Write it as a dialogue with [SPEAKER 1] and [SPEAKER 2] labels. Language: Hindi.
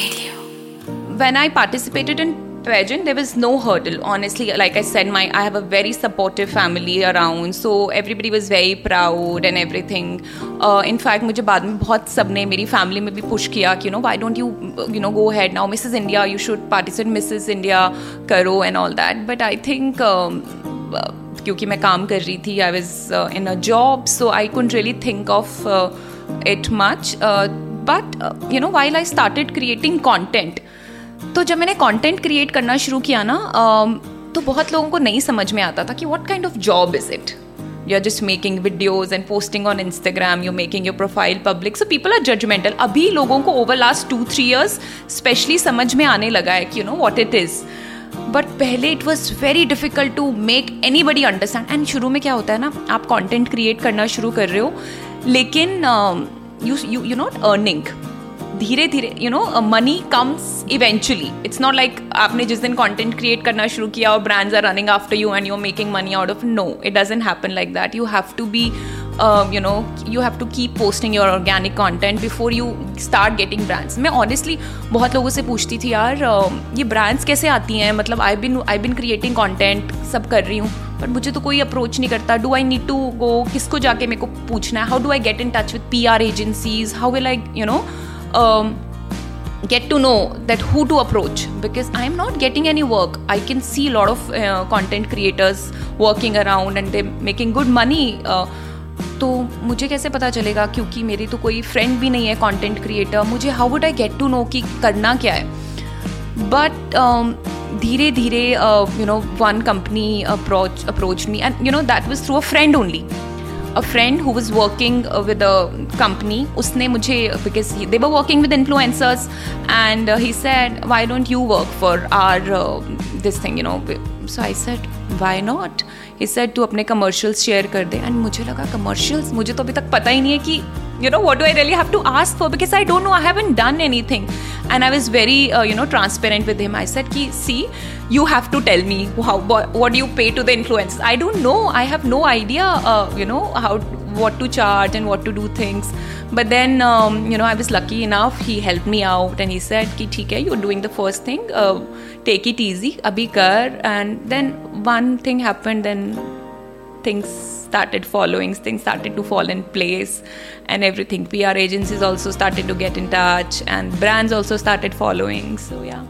[SPEAKER 1] Radio. When I participated in pageant there was no hurdle honestly like i said my i have a very supportive family around so everybody was very proud and everything uh, in fact मुझे बाद में बहुत सबने मेरी फैमिली में भी पुश किया कि you know why don't you you know go head now Mrs India you should participate Mrs India करो and all that but I think क्योंकि मैं काम कर रही थी I was in a job so I couldn't really think of it much but you know while I started creating content तो जब मैंने कॉन्टेंट क्रिएट करना शुरू किया ना तो बहुत लोगों को नहीं समझ में आता था कि what kind of job is it you are just making videos and posting on Instagram you making your profile public so people are judgmental अभी लोगों को over last two three years specially समझ में आने लगा है कि you know what it is but पहले it was very difficult to make anybody understand and शुरू में क्या होता है ना, आप कॉन्टेंट क्रिएट करना शुरू कर रहे हो, लेकिन you you you not earning धीरे धीरे you know money comes eventually it's not like आपने जिस दिन कंटेंट क्रिएट करना शुरू किया और brands are running after you and you are making money out of no it doesn't happen like that you have to be you know you have to keep posting your organic content before you start getting brands मैं ऑनेस्टली बहुत लोगों से पूछती थी यार uh, ये ब्रांड्स कैसे आती हैं? मतलब I been I been creating content सब कर रही हूँ. बट मुझे तो कोई अप्रोच नहीं करता। Do I need to go किसको जाके मेरे को पूछना है? How do I get in touch with P R agencies how will I you know get to know that who to approach because I am not getting any work I can see lot of content creators working around and they making good money तो मुझे कैसे पता चलेगा? क्योंकि मेरी तो कोई फ्रेंड भी नहीं है कॉन्टेंट क्रिएटर मुझे how would I get to know कि करना क्या है? बट धीरे धीरे you know one company approach approach me and you know that was through a friend only a friend who was working with a company उसने मुझे because they were working with influencers and he said why don't you work for our this thing you know so I said why not he said to अपने कमर्शियल्स शेयर कर दे. एंड मुझे लगा कमर्शियल्स मुझे तो अभी तक पता ही नहीं है कि you know what do I really have to ask for because I don't know I haven't done anything and i was very uh, you know transparent with him. I said ki see you have to tell me how what, do you pay to the influencers i don't know. I have no idea uh, you know how what to charge and what to do things. But then um, you know i was lucky enough he helped me out and he said ki hai you're doing the first thing. Uh, take it easy. Abhi kar. And then one thing happened then things started following things started to fall in place and everything. Pr agencies also started to get in touch and brands also started following. So yeah